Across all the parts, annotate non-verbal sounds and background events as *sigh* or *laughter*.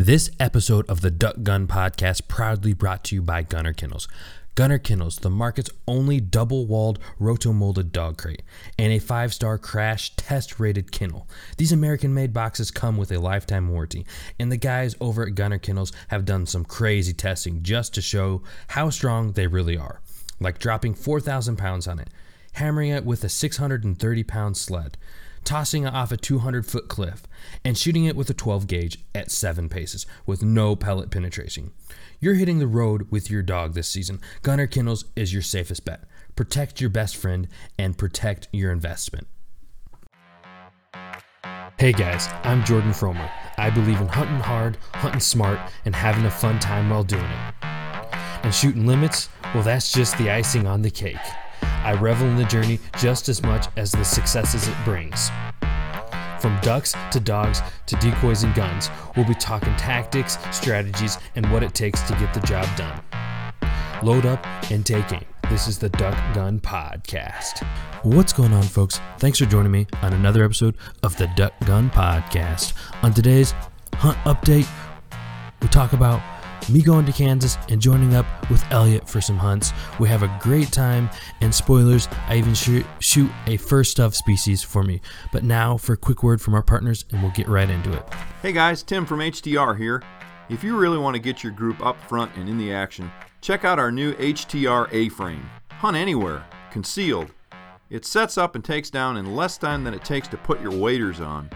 This episode of the Duck Gun Podcast proudly brought to you by Gunner Kennels. Gunner Kennels, the market's only double walled roto-molded dog crate and a five star crash test rated kennel. These American made boxes come with a lifetime warranty, and the guys over at Gunner Kennels have done some crazy testing just to show how strong they really are. Like dropping 4,000 pounds on it, hammering it with a 630 pound sled, tossing it off a 200 foot cliff, and shooting it with a 12 gauge at 7 paces with no pellet penetration. You're hitting the road with your dog this season. Gunner Kennels is your safest bet. Protect your best friend and protect your investment. Hey guys, I'm Jordan Fromer. I believe in hunting hard, hunting smart, and having a fun time while doing it. And shooting limits, well, that's just the icing on the cake. I revel in the journey just as much as the successes it brings. From ducks to dogs to decoys and guns, we'll be talking tactics, strategies, and what it takes to get the job done. Load up and take aim. This is the Duck Gun Podcast. What's going on, folks? Thanks for joining me on another episode of the Duck Gun Podcast. On today's hunt update, we talk about me going to Kansas and joining up with Elliot for some hunts. We have a great time, and spoilers, I even shoot, shoot a first of species for me. But now for a quick word from our partners, and we'll get right into it. Hey guys, Tim from HTR here. If you really want to get your group up front and in the action, check out our new HTR A-frame. Hunt anywhere, concealed. It sets up and takes down in less time than it takes to put your waders on.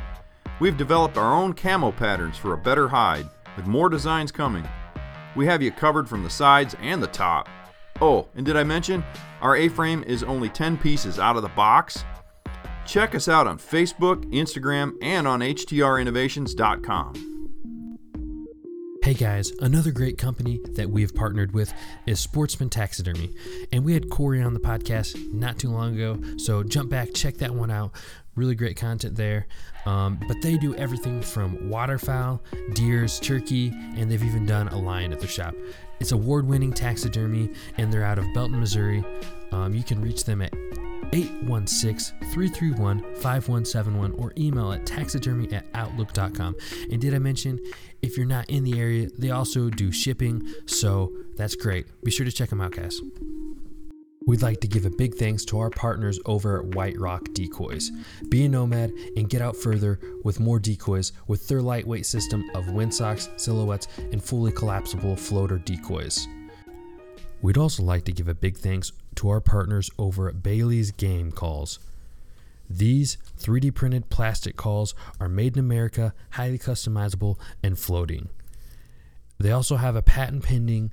We've developed our own camo patterns for a better hide, with more designs coming. We have you covered from the sides and the top. Oh, and did I mention our A-frame is only 10 pieces out of the box? Check us out on Facebook, Instagram, and on htrinnovations.com. Hey guys, another great company that we have partnered with is Sportsman Taxidermy. And we had Corey on the podcast not too long ago, so jump back, check that one out. Really great content there. Um, but they do everything from waterfowl, deers, turkey, and they've even done a lion at their shop. It's award winning taxidermy, and they're out of Belton, Missouri. Um, you can reach them at 816 331 5171 or email at taxidermy at outlook.com. And did I mention if you're not in the area, they also do shipping, so that's great. Be sure to check them out, guys. We'd like to give a big thanks to our partners over at White Rock Decoys. Be a nomad and get out further with more decoys with their lightweight system of windsocks, silhouettes, and fully collapsible floater decoys. We'd also like to give a big thanks to our partners over at Bailey's Game Calls. These 3D printed plastic calls are made in America, highly customizable, and floating. They also have a patent pending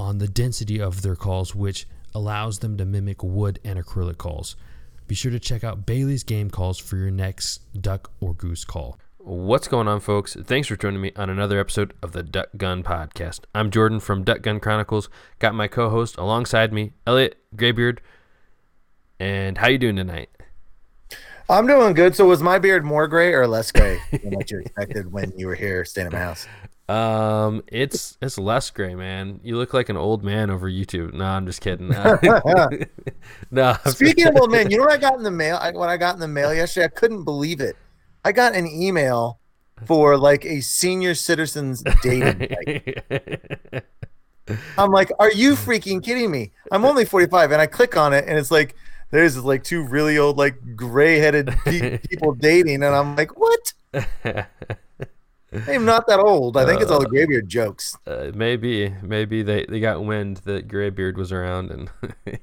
on the density of their calls, which allows them to mimic wood and acrylic calls. Be sure to check out Bailey's Game Calls for your next duck or goose call. What's going on, folks? Thanks for joining me on another episode of the Duck Gun Podcast. I'm Jordan from Duck Gun Chronicles. Got my co-host alongside me, Elliot Graybeard. And how you doing tonight? I'm doing good. So was my beard more gray or less gray than what you expected when you were here staying at my house? Um, it's it's less gray, man. You look like an old man over YouTube. No, I'm just kidding. no. *laughs* *laughs* Speaking of old man, you know what I got in the *laughs* mail? I, what I got in the mail yesterday, I couldn't believe it. I got an email for like a senior citizens dating. I'm like, are you freaking kidding me? I'm only 45, and I click on it, and it's like there's like two really old, like gray-headed people dating, and I'm like, what? I'm not that old. I think it's all the uh, graybeard jokes. Uh, maybe, maybe they, they got wind that graybeard was around and. *laughs*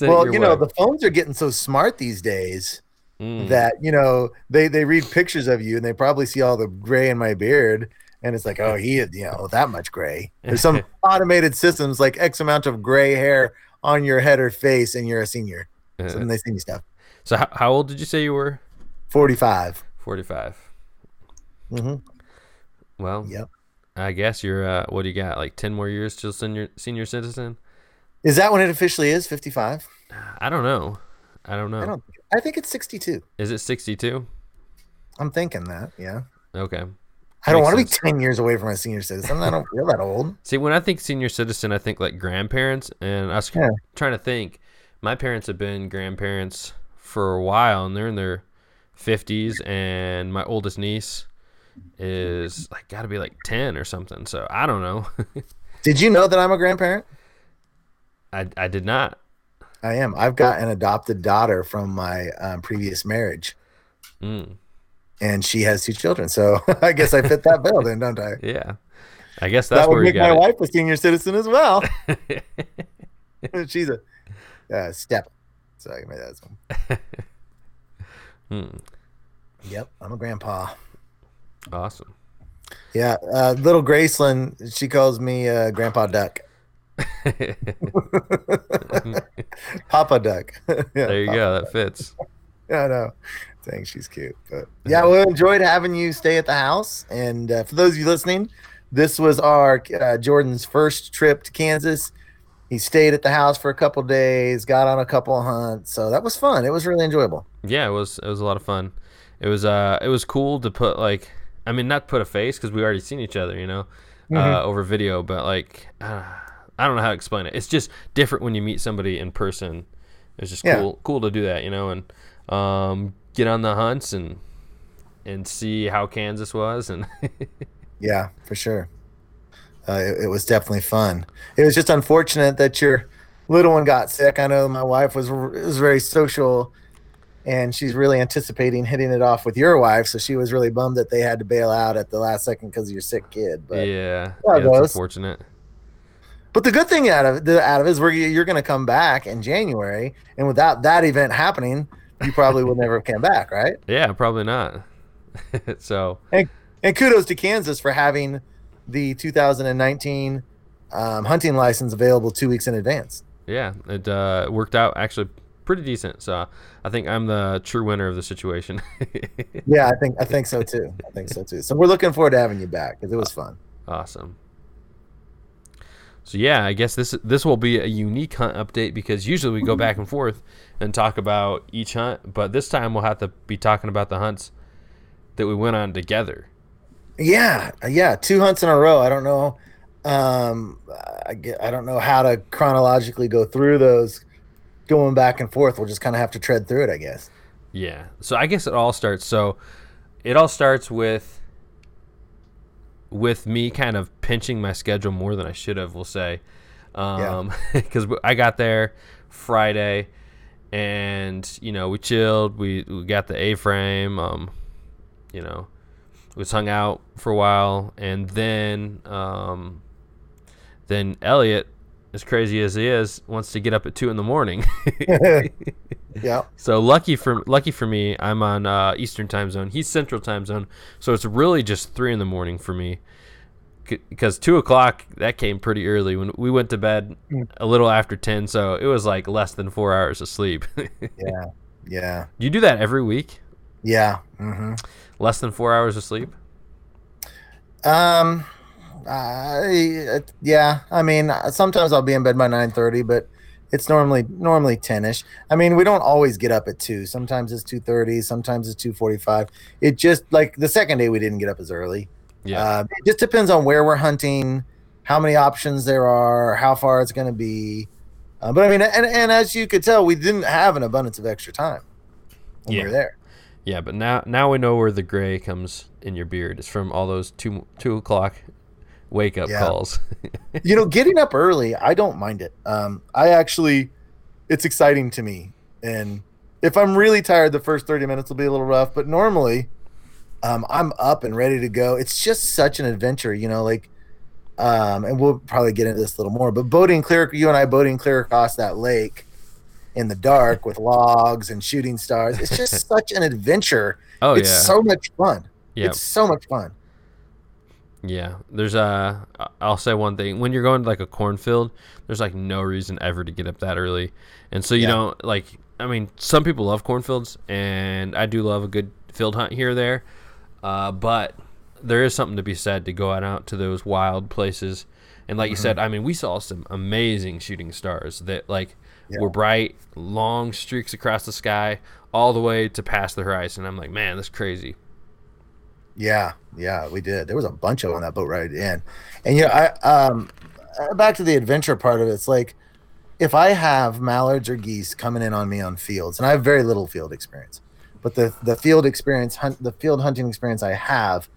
well, you way. know, the phones are getting so smart these days mm. that you know they they read pictures of you and they probably see all the gray in my beard and it's like, oh, he is you know that much gray. There's some *laughs* automated systems like X amount of gray hair on your head or face, and you're a senior. Uh, so then they see stuff. So how, how old did you say you were? Forty-five. Forty-five. Mm-hmm. Well, yep. I guess you're. Uh, what do you got? Like ten more years till senior senior citizen? Is that when it officially is? Fifty-five? I don't know. I don't know. I don't. I think it's sixty-two. Is it sixty-two? I'm thinking that. Yeah. Okay. I don't want to be 10 years away from a senior citizen. I don't feel that old. *laughs* See, when I think senior citizen, I think like grandparents. And I was yeah. trying to think, my parents have been grandparents for a while and they're in their 50s. And my oldest niece is like got to be like 10 or something. So I don't know. *laughs* Did you know that I'm a grandparent? I, I did not. I am. I've got an adopted daughter from my um, previous marriage. Mm. And she has two children. So *laughs* I guess I fit that bill then, don't I? *laughs* Yeah. I guess that's that would make my got wife a senior citizen as well. She's a uh, step. So I made that one. Hmm. Yep, I'm a grandpa. Awesome. Yeah, uh, little Graceland, she calls me uh, Grandpa Duck. *laughs* Papa Duck. *laughs* yeah, there you Papa go. Duck. That fits. Yeah, *laughs* I know. Think she's cute. But yeah, we enjoyed having you stay at the house. And uh, for those of you listening, this was our uh, Jordan's first trip to Kansas. He stayed at the house for a couple days, got on a couple of hunts, so that was fun. It was really enjoyable. Yeah, it was it was a lot of fun. It was uh it was cool to put like I mean not put a face because we already seen each other, you know, uh, Mhm. over video, but like uh, I don't know how to explain it. It's just different when you meet somebody in person. It's just Yeah. cool cool to do that, you know, and um get on the hunts and and see how Kansas was and *laughs* Yeah, for sure. Uh, it, it was definitely fun. It was just unfortunate that your little one got sick. I know my wife was was very social, and she's really anticipating hitting it off with your wife. So she was really bummed that they had to bail out at the last second because of your sick kid. But yeah, Yeah, that's was. unfortunate. but the good thing out of the out of it is we're, you're going to come back in January, and without that event happening, you probably would never have came back, right? *laughs* Yeah, probably not. *laughs* so And kudos to Kansas for having the 2019 um, hunting license available two weeks in advance. yeah, it uh, worked out actually pretty decent. So I think I'm the true winner of the situation. *laughs* Yeah, I think I think so too. I think so too. So we're looking forward to having you back because it was fun. awesome. So yeah, I guess this this will be a unique hunt update because usually we go back and forth and talk about each hunt, but this time we'll have to be talking about the hunts that we went on together. Yeah, yeah, two hunts in a row. I don't know. Um, I get, I don't know how to chronologically go through those, going back and forth. We'll just kind of have to tread through it, I guess. Yeah. So I guess it all starts. So it all starts with with me kind of pinching my schedule more than I should have. We'll say, um, *laughs* because I got there Friday, and you know we chilled. We we got the A frame. Um, you know, we hung out for a while, and then um, then Elliot, as crazy as he is, wants to get up at two in the morning. *laughs* yeah, *laughs* So lucky for lucky for me, I'm on uh, Eastern time zone. He's Central time zone, so it's really just three in the morning for me. Because two o'clock that came pretty early when we went to bed Mm. a little after ten, so it was like less than four hours of sleep. *laughs* yeah, yeah, you do that every week, yeah. hmm less than four hours of sleep. Um, I yeah. I mean, sometimes I'll be in bed by nine thirty, but it's normally normally ten ish. I mean, we don't always get up at two. Sometimes it's two thirty. Sometimes it's two forty five. It just like the second day we didn't get up as early. Yeah, Uh, it just depends on where we're hunting, how many options there are, how far it's going to be. Uh, but I mean, and, and as you could tell, we didn't have an abundance of extra time when we Yeah. were there. yeah, but now now we know where the gray comes in your beard. It's from all those two two o'clock wake up Yeah. calls. *laughs* you know, getting up early, I don't mind it. Um, I actually, it's exciting to me. And if I'm really tired, the first 30 minutes will be a little rough, but normally um, I'm up and ready to go. It's just such an adventure, you know, like, um, and we'll probably get into this a little more, but boating clear, you and I boating clear across that lake in the dark with logs and shooting stars. It's just *laughs* such an adventure. oh it's yeah, so much fun. yeah. It's so much fun. Yeah, there's a. I'll say one thing: when you're going to like a cornfield, there's like no reason ever to get up that early, and so you Yeah. don't like. I mean, some people love cornfields, and I do love a good field hunt here or there, uh, but there is something to be said to go out, out to those wild places, and like you Mm-hmm. said, I mean, we saw some amazing shooting stars that like Yeah. were bright, long streaks across the sky, all the way to past the horizon. I'm like, man, that's crazy. Yeah, yeah, we did. There was a bunch of them on that boat ride in, and you know, I um, uh, back to the adventure part of it. It's like if I have mallards or geese coming in on me on fields, and I have very little field experience, but the the field experience hunt the field hunting experience I have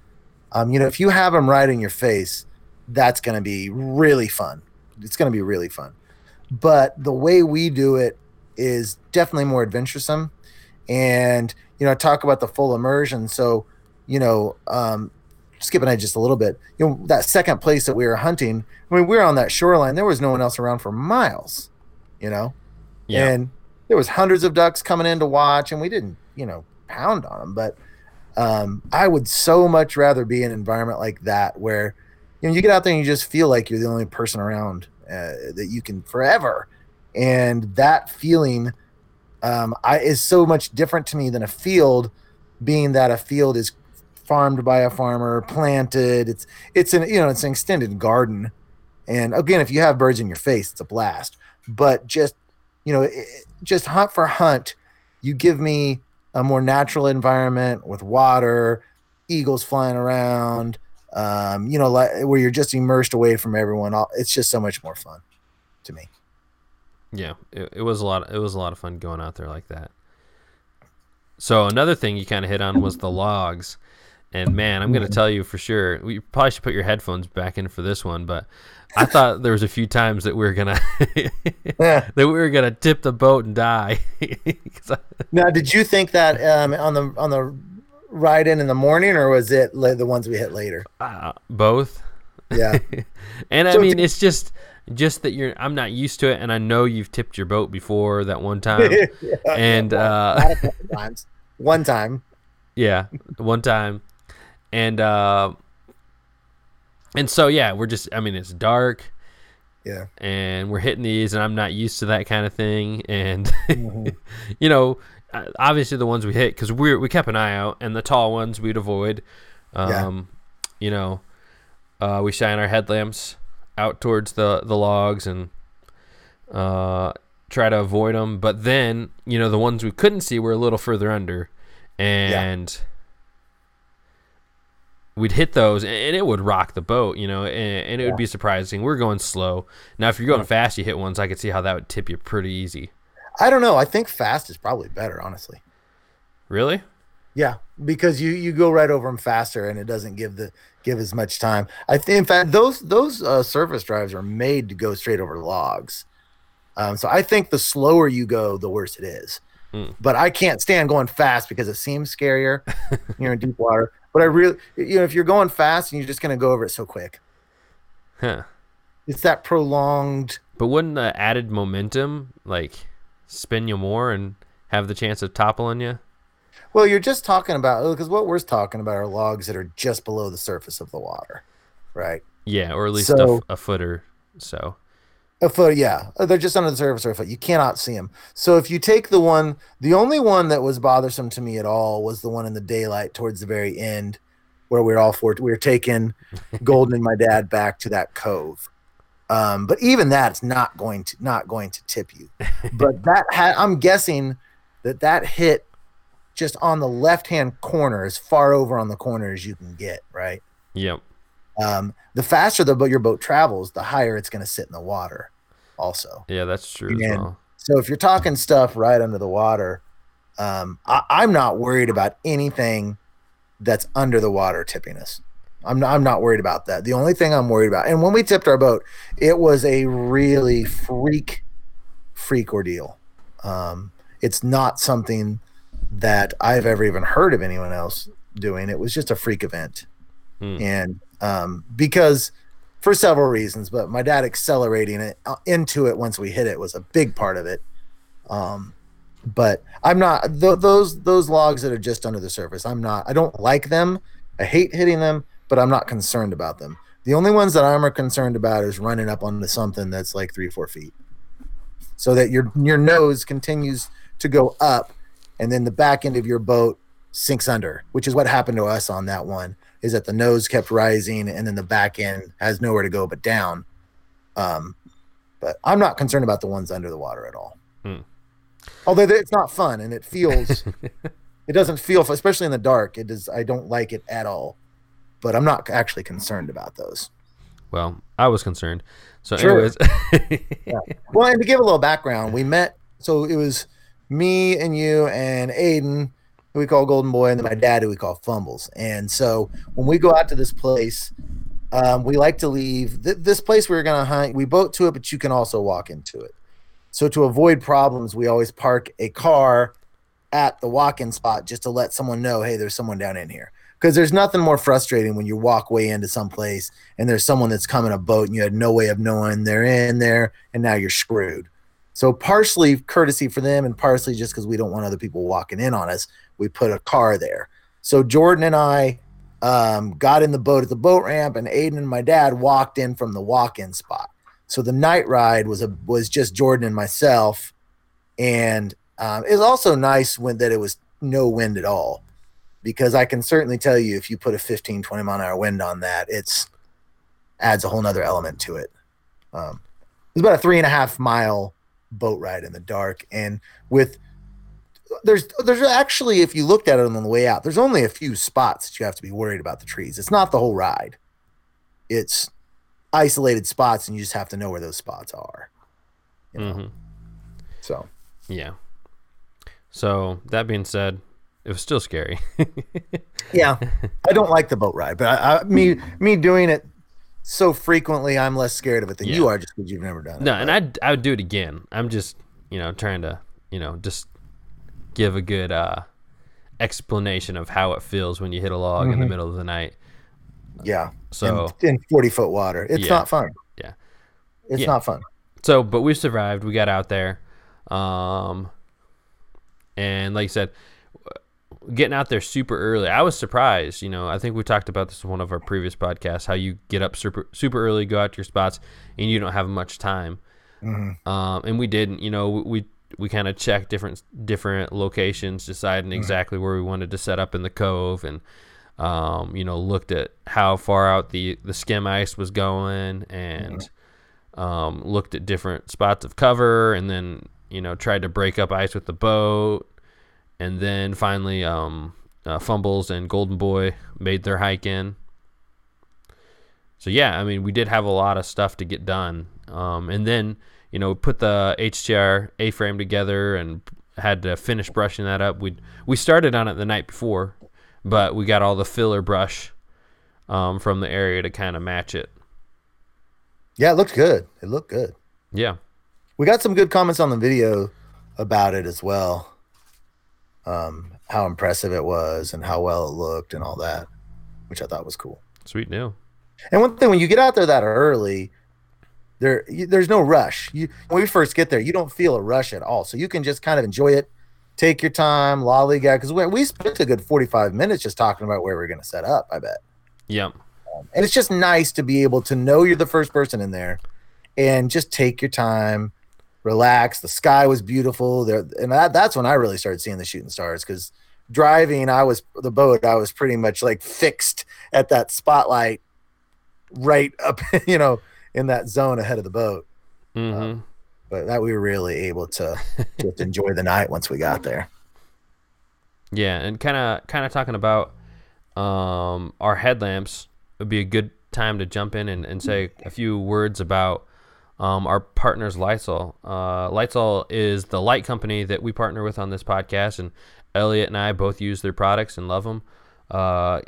Um, you know, if you have them right in your face, that's going to be really fun. It's going to be really fun. But the way we do it is definitely more adventuresome. And, you know, I talk about the full immersion. So, you know, um, skipping ahead just a little bit, you know, that second place that we were hunting, I mean, we were on that shoreline. There was no one else around for miles, you know? Yeah. And there was hundreds of ducks coming in to watch, and we didn't, you know, pound on them. But um, I would so much rather be in an environment like that where, you know, you get out there and you just feel like you're the only person around uh, that you can forever, and that feeling um, I, is so much different to me than a field, being that a field is farmed by a farmer, planted. It's it's an you know it's an extended garden, and again, if you have birds in your face, it's a blast. But just you know, it, just hunt for hunt, you give me a more natural environment with water, eagles flying around, um, you know, like where you're just immersed away from everyone. It's just so much more fun to me. Yeah, it, it was a lot. It was a lot of fun going out there like that. So another thing you kind of hit on was the logs, and man, I'm gonna tell you for sure. We probably should put your headphones back in for this one, but I thought there was a few times that we were gonna *laughs* that we were gonna tip the boat and die. *laughs* now, did you think that um, on the on the ride in in the morning, or was it the ones we hit later? Uh, both. Yeah. *laughs* and so I mean, it's just just that you're I'm not used to it, and I know you've tipped your boat before that one time, yeah, and uh, times. one time. Yeah, one time, and. uh and so yeah, we're just I mean it's dark. Yeah. And we're hitting these and I'm not used to that kind of thing and mm-hmm. *laughs* you know, obviously the ones we hit cuz we we kept an eye out and the tall ones we'd avoid. Um yeah. you know, uh, we shine our headlamps out towards the the logs and uh try to avoid them, but then, you know, the ones we couldn't see were a little further under and yeah we'd hit those and it would rock the boat, you know, and, and it yeah. would be surprising. We're going slow. Now, if you're going fast, you hit ones, I could see how that would tip you pretty easy. I don't know. I think fast is probably better, honestly. Really? Yeah, because you you go right over them faster, and it doesn't give the give as much time. I think, in fact, those those uh, surface drives are made to go straight over logs. Um, so I think the slower you go, the worse it is. Mm. But I can't stand going fast because it seems scarier. *laughs* you're in deep water. But I really, you know, if you're going fast and you're just going to go over it so quick. Huh. It's that prolonged. But wouldn't the added momentum like spin you more and have the chance of toppling you? Well, you're just talking about oh, because what we're talking about are logs that are just below the surface of the water, right? Yeah, or at least so, a, a foot or so. A foot, yeah. They're just under the surface or a foot. You cannot see them. So if you take the one, the only one that was bothersome to me at all was the one in the daylight towards the very end, where we are all four. We were taking *laughs* Golden and my dad back to that cove. Um, but even that's not going to not going to tip you. But that had, I'm guessing that that hit just on the left hand corner, as far over on the corner as you can get. Right. Yep. Um, the faster the boat your boat travels, the higher it's going to sit in the water. Also, yeah, that's true. Well. So if you're talking stuff right under the water, um, I, I'm not worried about anything that's under the water tipping us. I'm not, I'm not worried about that. The only thing I'm worried about, and when we tipped our boat, it was a really freak, freak ordeal. Um, it's not something that I've ever even heard of anyone else doing. It was just a freak event. Hmm. And um, because for several reasons, but my dad accelerating it uh, into it once we hit it was a big part of it. Um, but I'm not th- those those logs that are just under the surface. I'm not. I don't like them. I hate hitting them, but I'm not concerned about them. The only ones that I'm concerned about is running up onto something that's like three four feet, so that your your nose continues to go up, and then the back end of your boat sinks under, which is what happened to us on that one is that the nose kept rising and then the back end has nowhere to go but down. Um, but I'm not concerned about the ones under the water at all. Hmm. Although it's not fun and it feels, *laughs* it doesn't feel, especially in the dark. It does. I don't like it at all. But I'm not actually concerned about those. Well, I was concerned. So, sure. anyways, *laughs* yeah. well, and to give a little background, we met. So it was me and you and Aiden who we call Golden Boy, and then my dad, who we call Fumbles. And so when we go out to this place, um, we like to leave th- this place we are going to hunt. We boat to it, but you can also walk into it. So to avoid problems, we always park a car at the walk-in spot just to let someone know, hey, there's someone down in here. Because there's nothing more frustrating when you walk way into some place and there's someone that's coming a boat and you had no way of knowing they're in there and now you're screwed. So partially courtesy for them and partially just because we don't want other people walking in on us, we put a car there. So Jordan and I um, got in the boat at the boat ramp, and Aiden and my dad walked in from the walk-in spot. So the night ride was a was just Jordan and myself, and um, it was also nice when that it was no wind at all, because I can certainly tell you if you put a 15, 20 mile an hour wind on that, it's adds a whole nother element to it. Um, it was about a three and a half mile boat ride in the dark, and with there's there's actually if you looked at it on the way out, there's only a few spots that you have to be worried about the trees. It's not the whole ride. It's isolated spots, and you just have to know where those spots are. You know? mm-hmm. So yeah. So that being said, it was still scary. *laughs* yeah, I don't like the boat ride, but I, I, me me doing it so frequently, I'm less scared of it than yeah. you are, just because you've never done it. No, and I I would do it again. I'm just you know trying to you know just give a good uh, explanation of how it feels when you hit a log mm-hmm. in the mm-hmm. middle of the night. Yeah. So in, in 40 foot water, it's yeah. not fun. Yeah. It's yeah. not fun. So, but we survived. We got out there. Um, and like I said, getting out there super early. I was surprised. You know, I think we talked about this in one of our previous podcasts. How you get up super super early, go out to your spots, and you don't have much time. Mm-hmm. Um, and we didn't. You know, we we kind of checked different different locations, deciding mm-hmm. exactly where we wanted to set up in the cove, and um, you know looked at how far out the the skim ice was going, and mm-hmm. um, looked at different spots of cover, and then you know tried to break up ice with the boat, and then finally um, uh, fumbles and Golden Boy made their hike in. So yeah, I mean we did have a lot of stuff to get done, um, and then you know, put the HTR A-frame together and had to finish brushing that up. We we started on it the night before, but we got all the filler brush um, from the area to kind of match it. Yeah, it looked good. It looked good. Yeah, we got some good comments on the video about it as well. Um, how impressive it was and how well it looked and all that, which I thought was cool. Sweet deal. And one thing, when you get out there that early, there you, there's no rush. You when we first get there, you don't feel a rush at all. So you can just kind of enjoy it, take your time, lollygag. Because we, we spent a good 45 minutes just talking about where we're going to set up. I bet. Yeah. Um, and it's just nice to be able to know you're the first person in there, and just take your time, relax. The sky was beautiful there, and that, that's when I really started seeing the shooting stars because driving I was the boat I was pretty much like fixed at that spotlight right up *laughs* you know in that zone ahead of the boat. Mm-hmm. Um, but that we were really able to just *laughs* enjoy the night once we got there. Yeah, and kind of kind of talking about um, our headlamps would be a good time to jump in and, and say a few words about um, our partners LiteZall. Uh, is the light company that we partner with on this podcast, and Elliot and I both use their products and love them. Uh,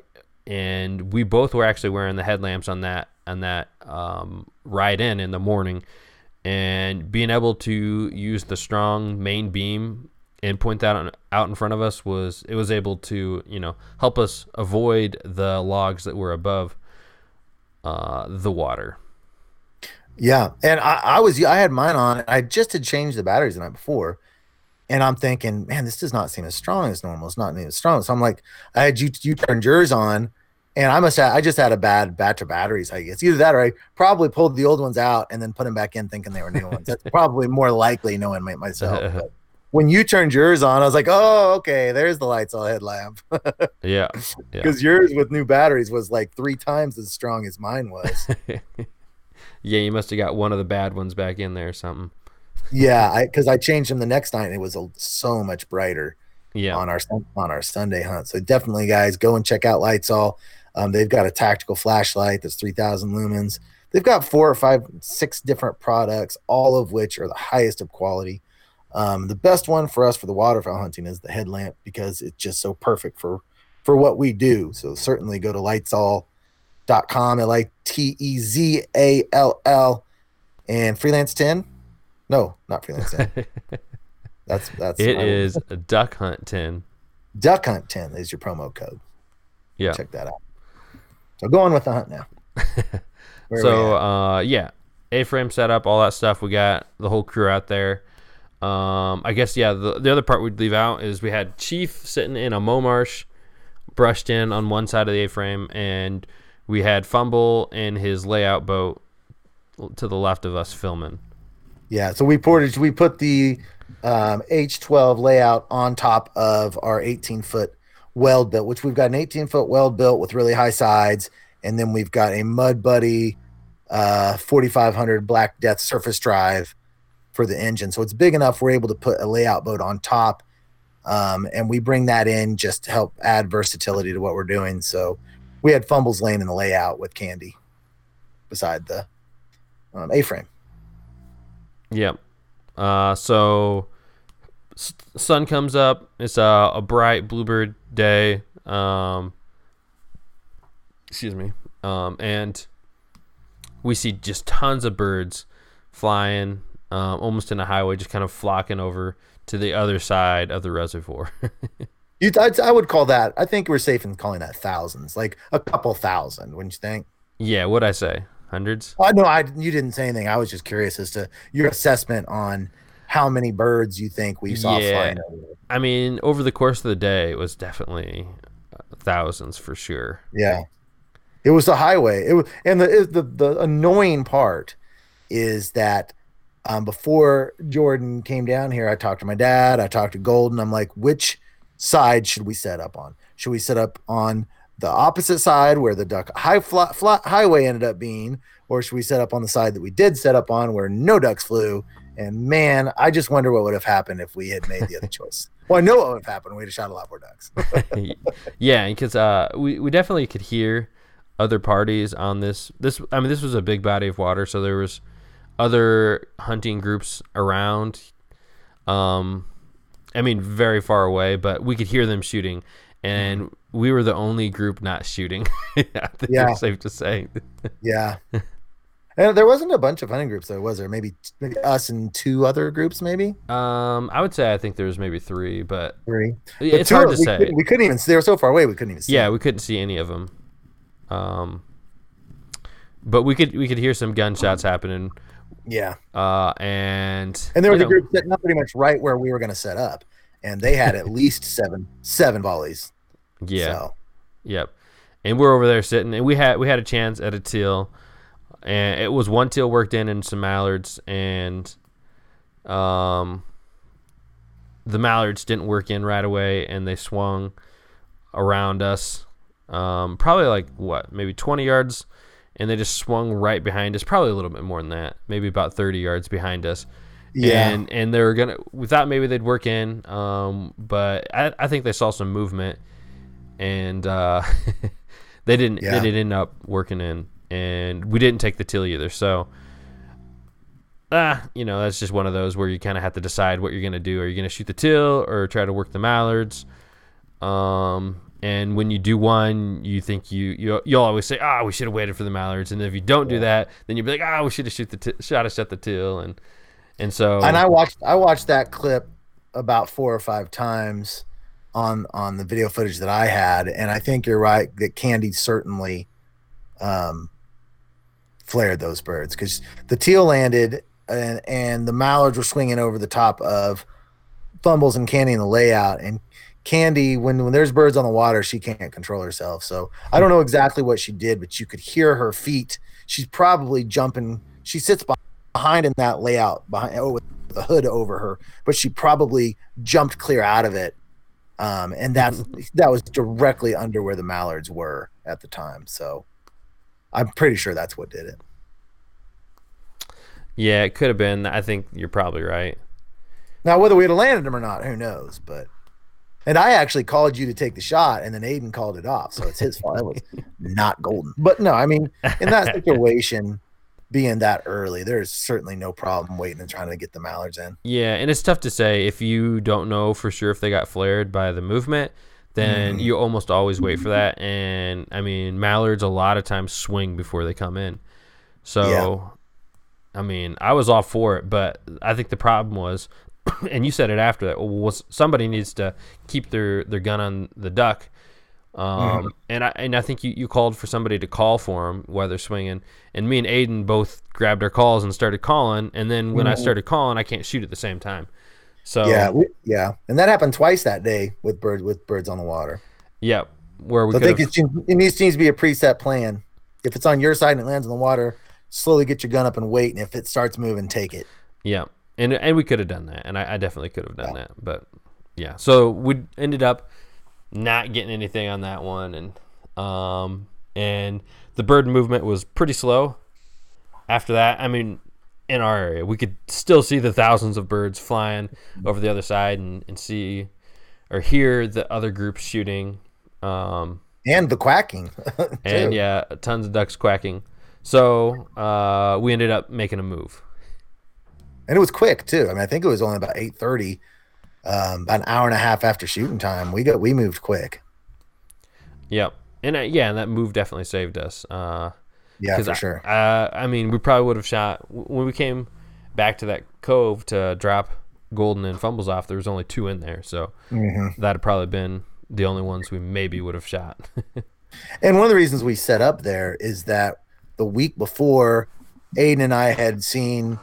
and we both were actually wearing the headlamps on that on that um, ride in in the morning, and being able to use the strong main beam and point that out in front of us was it was able to you know help us avoid the logs that were above uh, the water. Yeah, and I, I was I had mine on. I just had changed the batteries the night before, and I'm thinking, man, this does not seem as strong as normal. It's not as strong. So I'm like, I had you you turned yours on, and I must have, I just had a bad batch of batteries. I guess either that or I probably pulled the old ones out and then put them back in thinking they were new ones. That's probably more likely knowing my, myself. *laughs* But when you turned yours on, I was like, oh, okay, there's the lights all headlamp. *laughs* yeah. Because yeah. yours with new batteries was like three times as strong as mine was. *laughs* yeah, you must have got one of the bad ones back in there or something. yeah, because I, I, changed them the next night and it was a, so much brighter. Yeah. On our on our Sunday hunt. So definitely, guys, go and check out LiteZall. Um, they've got a tactical flashlight that's 3,000 lumens. They've got four or five, six different products, all of which are the highest of quality. Um, the best one for us for the waterfowl hunting is the headlamp because it's just so perfect for for what we do. So certainly go to litezall.com, L I T E Z A L L, and freelance 10. No, not freelance 10. *laughs* that's that's It is a duck hunt 10. duck hunt 10 is your promo code. Yeah. Check that out. So go on with the hunt now. *laughs* Where are we So uh, yeah, A-frame setup, all that stuff. We got the whole crew out there. Um, I guess yeah. The, the other part we'd leave out is we had Chief sitting in a Momarsh, brushed in on one side of the A-frame, and we had Fumble in his layout boat to the left of us filming. Yeah, so we ported we put the um, H12 layout on top of our 18 foot Weldbilt, which we've got an 18 foot Weldbilt with really high sides, and then we've got a Mud Buddy uh, 4500 Black Death surface drive for the engine. So it's big enough we're able to put a layout boat on top, um, and we bring that in just to help add versatility to what we're doing. So we had fumbles laying in the layout with Candy beside the um, A-frame. Yep. Uh, so s- sun comes up. It's a, a bright bluebird day. Um, excuse me. Um, and we see just tons of birds flying, um, almost in a highway, just kind of flocking over to the other side of the reservoir. *laughs* You, I'd, I would call that. I think we're safe in calling that thousands, like a couple thousand. Wouldn't you think? yeah, what'd I say? Hundreds? Oh, no, I you didn't say anything. I was just curious as to your assessment on how many birds you think we saw Yeah. flying. Over. I mean, over the course of the day, it was definitely uh, thousands for sure. Yeah, it was the highway. It was, and the the the annoying part is that um, before Jordan came down here, I talked to my dad. I talked to Golden. I'm like, which side should we set up on? Should we set up on the opposite side where the duck high fly, fly, highway ended up being, or should we set up on the side that we did set up on where no ducks flew? And man, I just wonder what would have happened if we had made the other *laughs* choice. Well, I know what would have happened. We'd have shot a lot more ducks. *laughs* yeah, because uh, we we definitely could hear other parties on this. This I mean, this was a big body of water, so there was other hunting groups around. Um, I mean, very far away, but we could hear them shooting, and we were the only group not shooting. *laughs* I think Yeah. it's safe to say. Yeah. And there wasn't a bunch of hunting groups though, was there? Maybe maybe us and two other groups, maybe Um, I would say I think there was maybe three, but three. it's hard to we say. Couldn't, we couldn't even. They were so far away. We couldn't even see. Yeah, them. we couldn't see any of them. Um, but we could we could hear some gunshots happening. yeah. Uh, and And there was you a know, group sitting up pretty much right where we were going to set up, and they had at *laughs* least seven seven volleys. Yeah. So, Yep. And we're over there sitting, and we had we had a chance at a teal, and it was one teal worked in and some mallards, and um, the mallards didn't work in right away, and they swung around us, um, probably like what, maybe twenty yards, and they just swung right behind us, probably a little bit more than that, maybe about thirty yards behind us. yeah. And and they were gonna. We thought maybe they'd work in, um, but I, I think they saw some movement, and uh, *laughs* they didn't. Yeah. They didn't end up working in, and we didn't take the teal either. So, ah, you know, that's just one of those where you kind of have to decide what you're gonna do. Are you gonna shoot the teal or try to work the mallards? Um, and when you do one, you think you you you'll always say, ah, we should have waited for the mallards. And if you don't do that, then you'll be like, ah, we should have shoot the t- shot us at the teal and. And so, and I watched I watched that clip about four or five times on on the video footage that I had, and I think you're right that Candy certainly um, flared those birds because the teal landed and and the mallards were swinging over the top of fumbles and Candy in the layout and. Candy, when, when there's birds on the water, she can't control herself. So I don't know exactly what she did, but you could hear her feet. She's probably jumping. She sits behind in that layout behind oh, with the hood over her, but she probably jumped clear out of it. Um, and that that was directly under where the mallards were at the time. So I'm pretty sure that's what did it. yeah, it could have been. I think you're probably right. Now whether we'd have landed them or not, who knows? But and I actually called you to take the shot, and then Aiden called it off, so it's his fault. It was *laughs* not golden. But no, I mean, in that situation, *laughs* being that early, there's certainly no problem waiting and trying to get the mallards in. Yeah, and it's tough to say if you don't know for sure if they got flared by the movement. Then Mhm. you almost always wait for that, and I mean mallards a lot of times swing before they come in. So, I mean, I was all for it, but I think the problem was, *coughs* and you said it after that, was somebody needs to keep their, their gun on the duck. Um, and I and I think you, you called for somebody to call for them while they're swinging, and me and Aiden both grabbed our calls and started calling. And then when I Mhm. started calling, I can't shoot at the same time. So Yeah, we, yeah, and that happened twice that day with birds with birds on the water. yeah, where we So I think it, seems- it needs, to be a preset plan. If it's on your side and it lands in the water, slowly get your gun up and wait. And if it starts moving, take it. Yeah, and and we could have done that, and I, I definitely could have done that, but yeah. So we ended up not getting anything on that one, and um and the bird movement was pretty slow. After that, I mean, in our area, we could still see the thousands of birds flying over the other side, and, and see or hear the other groups shooting. Um, And the quacking. *laughs* and yeah, tons of ducks quacking. So uh, we ended up making a move. and it was quick too. I mean, I think it was only about eight thirty, um, about an hour and a half after shooting time. We got we moved quick. Yep. And uh, yeah, and that move definitely saved us. Uh, Yeah, for I, sure. Uh, I mean, we probably would have shot when we came back to that cove to drop Golden and fumbles off. There was only two in there, so Mhm. that'd probably been the only ones we maybe would have shot. *laughs* And one of the reasons we set up there is that the week before, Aiden and I had seen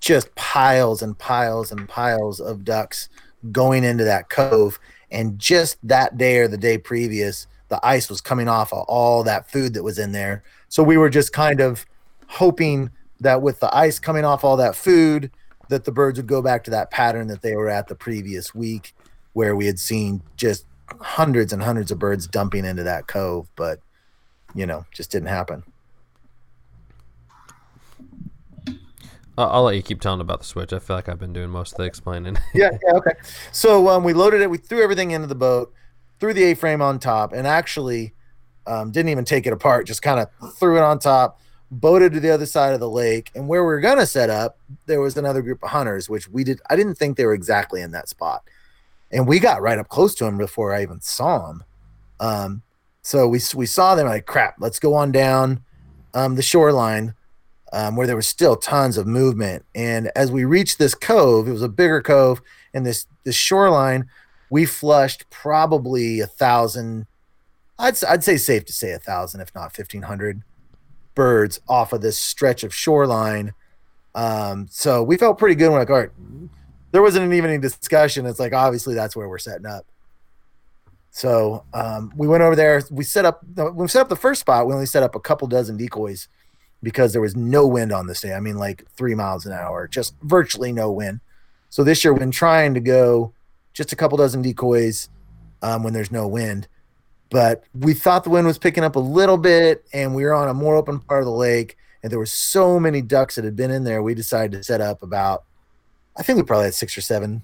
just piles and piles and piles of ducks going into that cove. And just that day or the day previous, the ice was coming off of all that food that was in there. So we were just kind of hoping that with the ice coming off all that food, that the birds would go back to that pattern that they were at the previous week, where we had seen just hundreds and hundreds of birds dumping into that cove. But, you know, just didn't happen. I'll, I'll let you keep telling about the switch. I feel like I've been doing most of the explaining. *laughs* yeah, yeah, okay. *laughs* So um, we loaded it. We threw everything into the boat, threw the A-frame on top, and actually um, didn't even take it apart. Just kind of threw it on top, boated to the other side of the lake, and where we were gonna set up, there was another group of hunters, which we did. I didn't think they were exactly in that spot, and we got right up close to them before I even saw them. Um, so we we saw them like crap. Let's go on down um, the shoreline um, where there was still tons of movement. And as we reached this cove, it was a bigger cove, and this this shoreline, we flushed probably a thousand. I'd I'd say safe to say a thousand, if not fifteen hundred, birds off of this stretch of shoreline. Um, so we felt pretty good. We're like, all right, there wasn't even any discussion. It's like obviously that's where we're setting up. So um, we went over there. We set up. We set up the first spot, we only set up a couple dozen decoys because there was no wind on this day. I mean, like three miles an hour, just virtually no wind. So this year, when trying to go just a couple dozen decoys um, when there's no wind, but we thought the wind was picking up a little bit, and we were on a more open part of the lake, and there were so many ducks that had been in there. We decided to set up about, I think we probably had six or seven,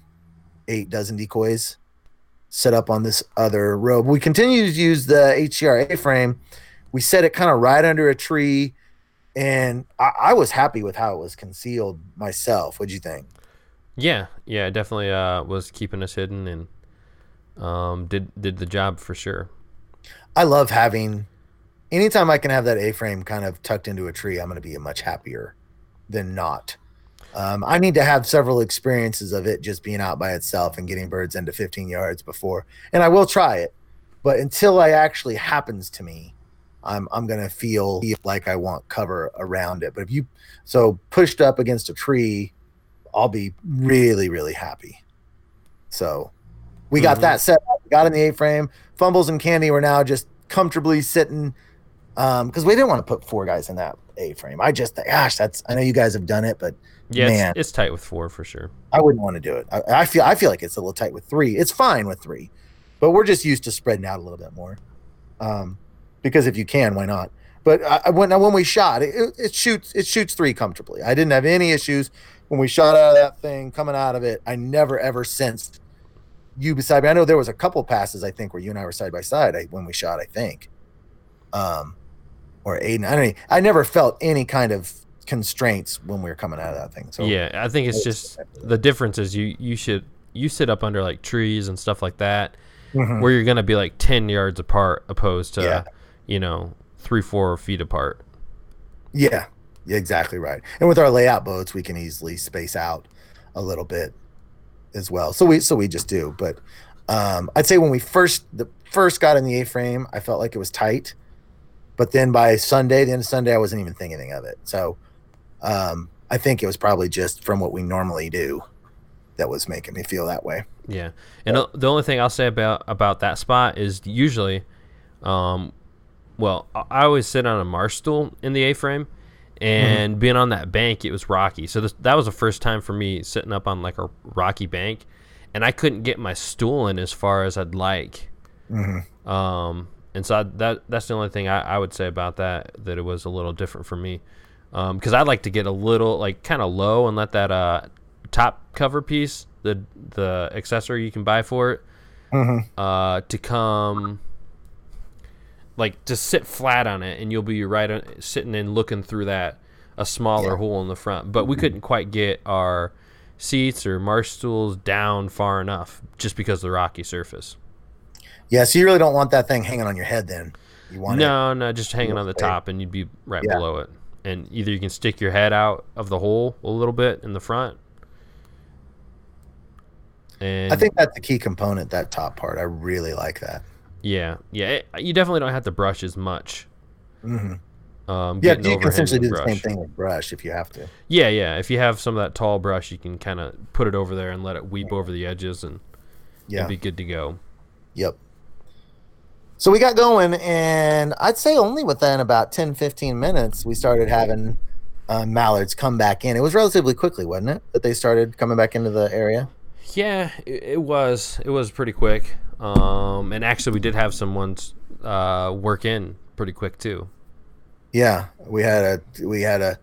eight dozen decoys set up on this other road. We continued to use the HTR frame. We set it kind of right under a tree and I, I was happy with how it was concealed myself. What'd you think? yeah, yeah, it definitely uh, was keeping us hidden and um, did did the job for sure. I love having anytime I can have that A frame kind of tucked into a tree, I'm going to be much happier than not. Um, I need to have several experiences of it just being out by itself and getting birds into 15 yards before, and I will try it. But until I actually happens to me, I'm I'm gonna feel like I want cover around it. But if you so pushed up against a tree, I'll be really really happy. So we got Mhm. that set up. We got in the A frame. Fumbles and Candy were now just comfortably sitting um because we didn't want to put four guys in that A frame. I just gosh, that's I know you guys have done it, but Yeah, Man. it's, it's tight with four for sure. I wouldn't want to do it. I, I feel I feel like it's a little tight with three. It's fine with three, but we're just used to spreading out a little bit more. Um, because if you can, why not? But I, when when we shot, it, it shoots it shoots three comfortably. I didn't have any issues when we shot out of that thing coming out of it. I never ever sensed you beside me. I know there was a couple passes I think where you and I were side by side I, when we shot. I think, um, or Aiden. I don't. know. I never felt any kind of constraints when we were coming out of that thing. So yeah, I think it's just the difference is you you should you sit up under like trees and stuff like that, Mhm. where you're gonna be like ten yards apart, opposed to Yeah. you know three four feet apart. Yeah, yeah, exactly right. And with our layout boats, we can easily space out a little bit as well. So we so we just do. But um, I'd say when we first the first got in the A-frame, I felt like it was tight. But then by Sunday, the end of Sunday, I wasn't even thinking of it. So um, I think it was probably just from what we normally do that was making me feel that way. Yeah, and the only thing I'll say about about that spot is usually, um, well, I always sit on a marsh stool in the A-frame, and being on that bank, it was rocky. So this, that was the first time for me sitting up on like a rocky bank, and I couldn't get my stool in as far as I'd like. Mhm. Um, and so I, that that's the only thing I, I would say about that that it was a little different for me, because I'd like to get a little like kind of low and let that uh top cover piece the the accessory you can buy for it Mhm. uh to come like just sit flat on it and you'll be right on, sitting and looking through that a smaller Yeah. hole in the front but we mm-hmm. couldn't quite get our seats or marsh stools down far enough just because of the rocky surface Yeah, so you really don't want that thing hanging on your head then. You want no no just hanging on the top and you'd be right Yeah. below it and either you can stick your head out of the hole a little bit in the front and I think that's the key component, that top part. I really like that. Yeah yeah it, you definitely don't have to brush as much hmm um Yeah, you can essentially do overhand the same thing with brush if you have to. Yeah, yeah. If you have some of that tall brush, you can kind of put it over there and let it weep over the edges, and Yeah. it'd be good to go. Yep. So we got going, and I'd say only within about 10, 15 minutes, we started having uh, mallards come back in. It was relatively quickly, wasn't it, that they started coming back into the area? Yeah, it, it was. It was pretty quick. Um, and actually, we did have some ones uh, work in pretty quick too. Yeah, we had a we had a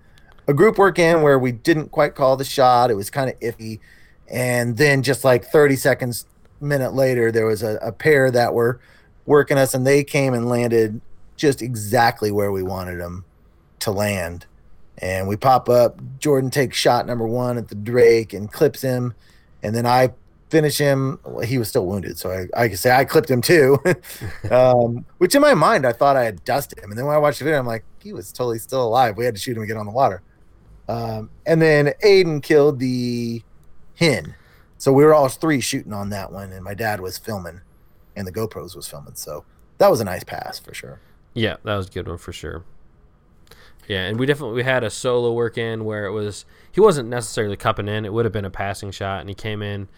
a group work in where we didn't quite call the shot. It was kind of iffy, and then just like 30 seconds, minute later, there was a, a pair that were working us, and they came and landed just exactly where we wanted them to land. And we pop up. Jordan takes shot number one at the Drake and clips him, and then I finish him. Well, he was still wounded, so I, I could say I clipped him too. *laughs* um, which in my mind I thought I had dusted him, and then when I watched the video, I'm like, he was totally still alive. We had to shoot him and get on the water. Um, and then Aiden killed the hen, so we were all three shooting on that one, and my dad was filming, and the GoPros was filming. So that was a nice pass for sure. Yeah, that was a good one for sure. Yeah, and we definitely we had a solo work in where it was he wasn't necessarily cupping in. It would have been a passing shot, and he came in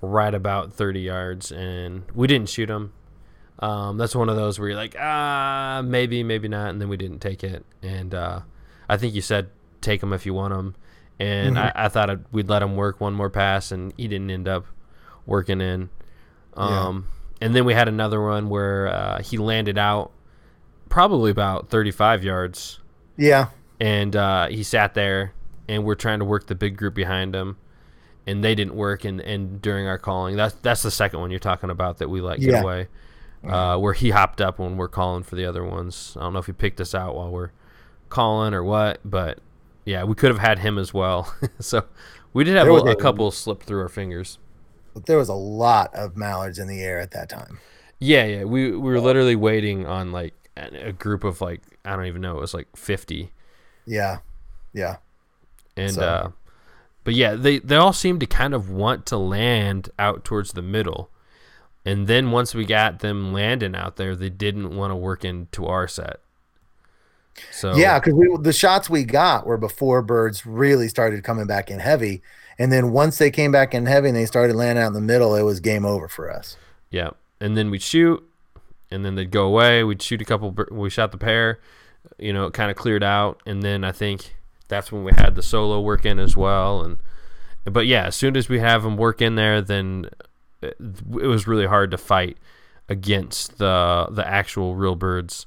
right about thirty yards, and we didn't shoot him. Um, that's one of those where you're like, ah, maybe, maybe not, and then we didn't take it. And uh, I think you said take him if you want him, and I, I thought I'd, we'd let him work one more pass, and he didn't end up working in. Yeah. Um, And then we had another one where uh, he landed out probably about 35 yards, Yeah, and uh, he sat there, and we're trying to work the big group behind him, and they didn't work. And, and during our calling, that's that's the second one you're talking about that we let get Yeah. away, uh, where he hopped up when we're calling for the other ones. I don't know if he picked us out while we're calling or what, but yeah, we could have had him as well. *laughs* so we did have a, a couple slip through our fingers. but there was a lot of mallards in the air at that time. Yeah, yeah. We we were literally waiting on like a group of like I don't even know. It was like fifty, Yeah, yeah, and So- uh, but yeah, they they all seemed to kind of want to land out towards the middle, and then once we got them landing out there, they didn't want to work into our set. So yeah. Because the shots we got were before birds really started coming back in heavy, and then once they came back in heavy and they started landing out in the middle, it was game over for us. Yeah, and then we'd shoot, and then they'd go away. We'd shoot a couple. We shot the pair, you know, it kind of cleared out, and then I think that's when we had the solo work in as well. And but yeah, as soon as we have them work in there, then it, it was really hard to fight against the the actual real birds,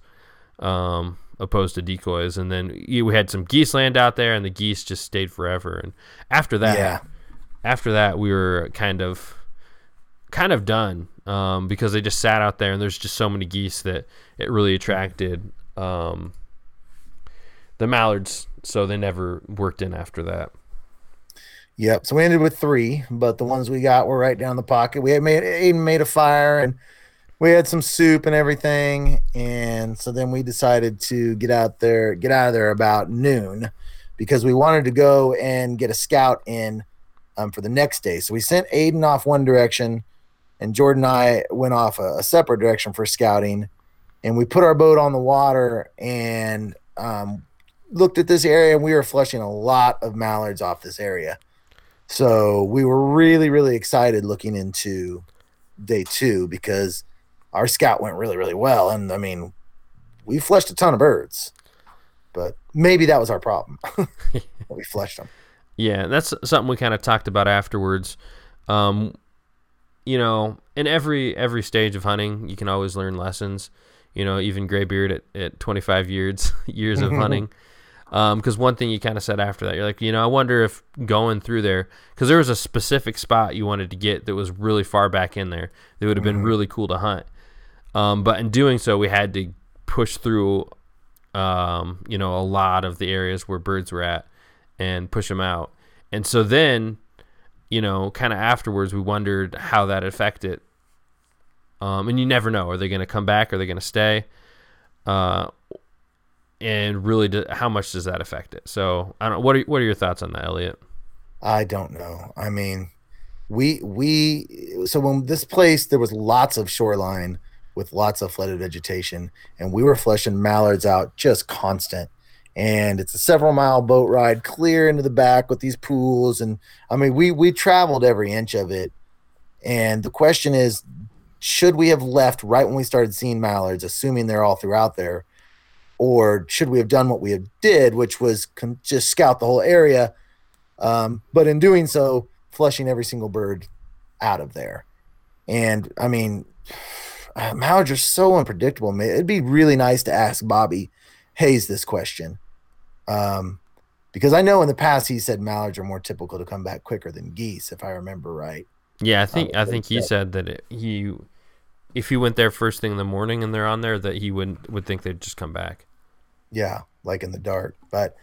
um, opposed to decoys. And then we had some geese land out there, and the geese just stayed forever. And after that, Yeah. after that, we were kind of kind of done um, because they just sat out there and there's just so many geese that it really attracted um, the mallards, so they never worked in after that. Yep. So we ended with three, but the ones we got were right down the pocket. We had made Aiden made a fire and we had some soup and everything. And so then we decided to get out there, get out of there about noon because we wanted to go and get a scout in um, for the next day. So we sent Aiden off one direction and Jordan and I went off a, a separate direction for scouting. And we put our boat on the water and um, looked at this area and we were flushing a lot of mallards off this area. So we were really, really excited looking into day two because our scout went really, really well. And I mean, we flushed a ton of birds, but maybe that was our problem. *laughs* we flushed them. Yeah, that's something we kind of talked about afterwards. Um, you know, in every every stage of hunting, you can always learn lessons. You know, even graybeard at, at 25 years *laughs* years of *laughs* hunting. Because um, one thing you kind of said after that, you're like, you know, I wonder if going through there, because there was a specific spot you wanted to get that was really far back in there that would have been mm-hmm. really cool to hunt. Um, but in doing so, we had to push through, um, you know, a lot of the areas where birds were at and push them out. And so then, you know, kind of afterwards, we wondered how that affected. Um, and you never know. Are they going to come back? Are they going to stay? Uh, and really, do, how much does that affect it? So, I don't. What are what are your thoughts on that, Elliot? I don't know. I mean, we we so when this place there was lots of shoreline with lots of flooded vegetation, and we were flushing mallards out just constant. And it's a several mile boat ride clear into the back with these pools, and I mean, we we traveled every inch of it. And the question is, should we have left right when we started seeing mallards, assuming they're all throughout there? Or should we have done what we have did, which was con- just scout the whole area, um, but in doing so, flushing every single bird out of there. And I mean, mallards are so unpredictable. Man. It'd be really nice to ask Bobby Hayes this question, um, because I know in the past he said mallards are more typical to come back quicker than geese, if I remember right. Yeah, I think uh, I think he said that it, he if he went there first thing in the morning and they're on there, that he wouldn't would think they'd just come back. Yeah, like in the dark. But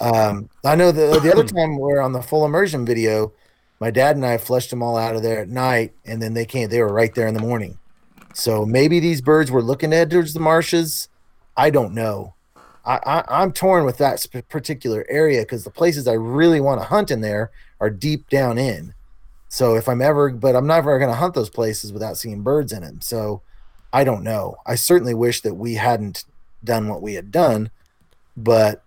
um, I know the the other *clears throat* time we're on the full immersion video, my dad and I flushed them all out of there at night, and then they came. They were right there in the morning. So maybe these birds were looking at towards the marshes. I don't know. I, I am torn with that particular area because the places I really want to hunt in there are deep down in. So if I'm ever, but I'm never going to hunt those places without seeing birds in them. So I don't know. I certainly wish that we hadn't done what we had done, but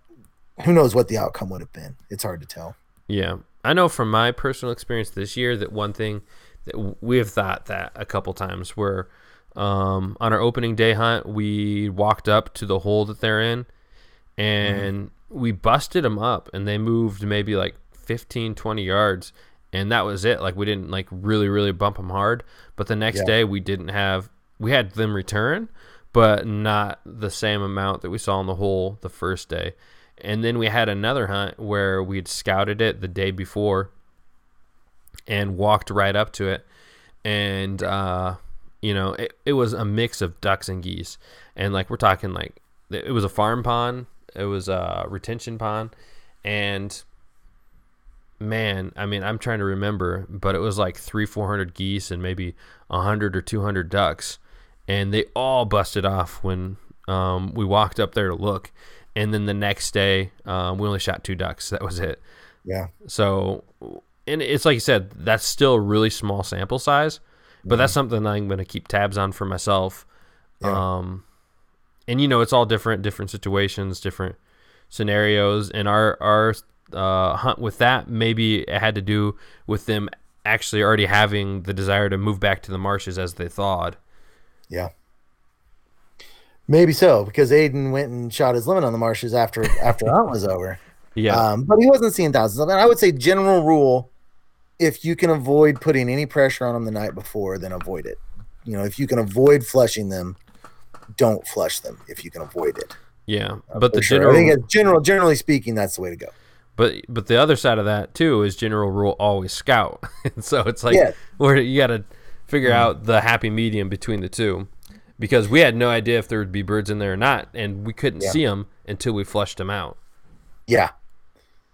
who knows what the outcome would have been? It's hard to tell. Yeah, I know from my personal experience this year that one thing that we have thought that a couple times where um, on our opening day hunt we walked up to the hole that they're in and mm-hmm. we busted them up and they moved maybe like 15 20 yards and that was it. Like we didn't like really really bump them hard, but the next yeah. day we didn't have we had them return, but not the same amount that we saw in the hole the first day. And then we had another hunt where we had scouted it the day before and walked right up to it, and uh, you know it, it was a mix of ducks and geese, and like we're talking like it was a farm pond, it was a retention pond, and man, I mean, I'm trying to remember, but it was like three, four hundred geese and maybe a hundred or two hundred ducks, and they all busted off when um, we walked up there to look. And then the next day, um, we only shot two ducks. That was it. Yeah. So, and it's like you said, that's still a really small sample size, but that's something I'm going to keep tabs on for myself. Yeah. Um, and you know, it's all different, different situations, different scenarios. And our our uh, hunt with that. Maybe it had to do with them actually already having the desire to move back to the marshes as they thawed. Yeah. Maybe so, because Aiden went and shot his limit on the marshes after *laughs* after hunt was over. Yeah. Um, but he wasn't seeing thousands of them. I would say general rule, if you can avoid putting any pressure on them the night before, then avoid it. You know, if you can avoid flushing them, don't flush them if you can avoid it. Yeah. But the sure. general I think general generally speaking, that's the way to go. But but the other side of that too is general rule always scout. *laughs* so it's like yeah. where you got to figure mm out the happy medium between the two because we had no idea if there would be birds in there or not and we couldn't yeah. see them until we flushed them out. Yeah.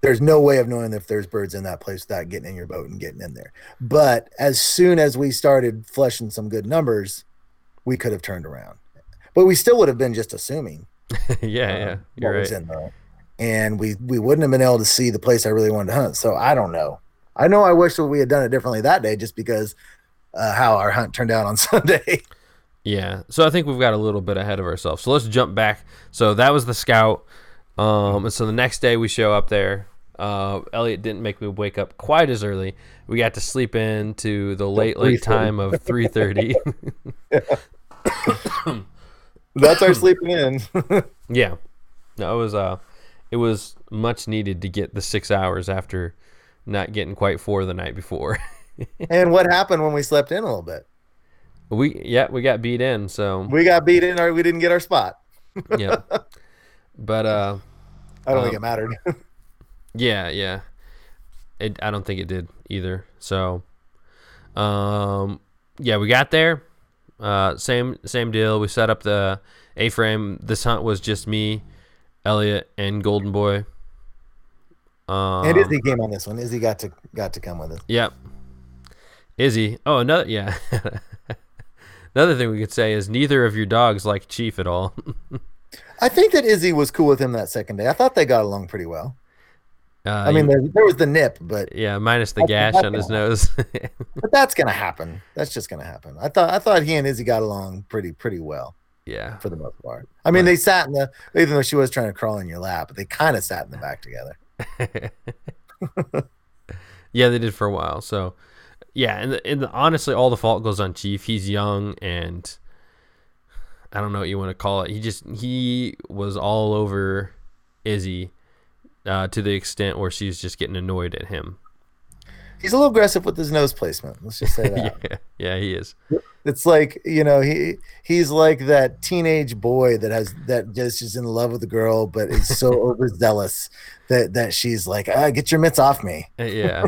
There's no way of knowing if there's birds in that place without getting in your boat and getting in there. But as soon as we started flushing some good numbers, we could have turned around. But we still would have been just assuming. *laughs* yeah, uh, yeah, you're right. in there. And we we wouldn't have been able to see the place I really wanted to hunt. So I don't know. I know I wish that we had done it differently that day, just because uh, how our hunt turned out on *laughs* Sunday. Yeah. So I think we've got a little bit ahead of ourselves. So let's jump back. So that was the scout. Um, and so the next day we show up there. Uh, Elliot didn't make me wake up quite as early. We got to sleep in to the late, late time of 3.30. *laughs* *laughs* That's our sleeping in. yeah. No, it was, uh, it was much needed to get the six hours after not getting quite four the night before. *laughs* and what happened when we slept in a little bit? We yeah, we got beat in, so we got beat in or we didn't get our spot. *laughs* yeah. But uh I don't um, think it mattered. *laughs* yeah, yeah. It I don't think it did either. So um yeah, we got there. Uh same same deal. We set up the A frame. This hunt was just me, Elliot, and Golden Boy. Um, and Izzy came on this one. Izzy got to got to come with us. Yep. Izzy. Oh, another yeah. *laughs* Another thing we could say is neither of your dogs like Chief at all. *laughs* I think that Izzy was cool with him that second day. I thought they got along pretty well. Uh, I mean, there, there, was the nip, but yeah, minus the gash on his nose. *laughs* but that's gonna happen. That's just gonna happen. I thought I thought he and Izzy got along pretty pretty well. Yeah, for the most part. I mean, right. they sat in the even though she was trying to crawl in your lap, but they kind of sat in the back together. *laughs* *laughs* yeah, they did for a while. So yeah, and, and honestly, all the fault goes on Chief. He's young and I don't know what you want to call it. He just he was all over Izzy uh, to the extent where she's just getting annoyed at him. He's a little aggressive with his nose placement. Let's just say *laughs* that. yeah, yeah, he is. It's like you know he he's like that teenage boy that has that just is in love with the girl, but is so *laughs* overzealous that that she's like, ah, get your mitts off me. Uh, yeah.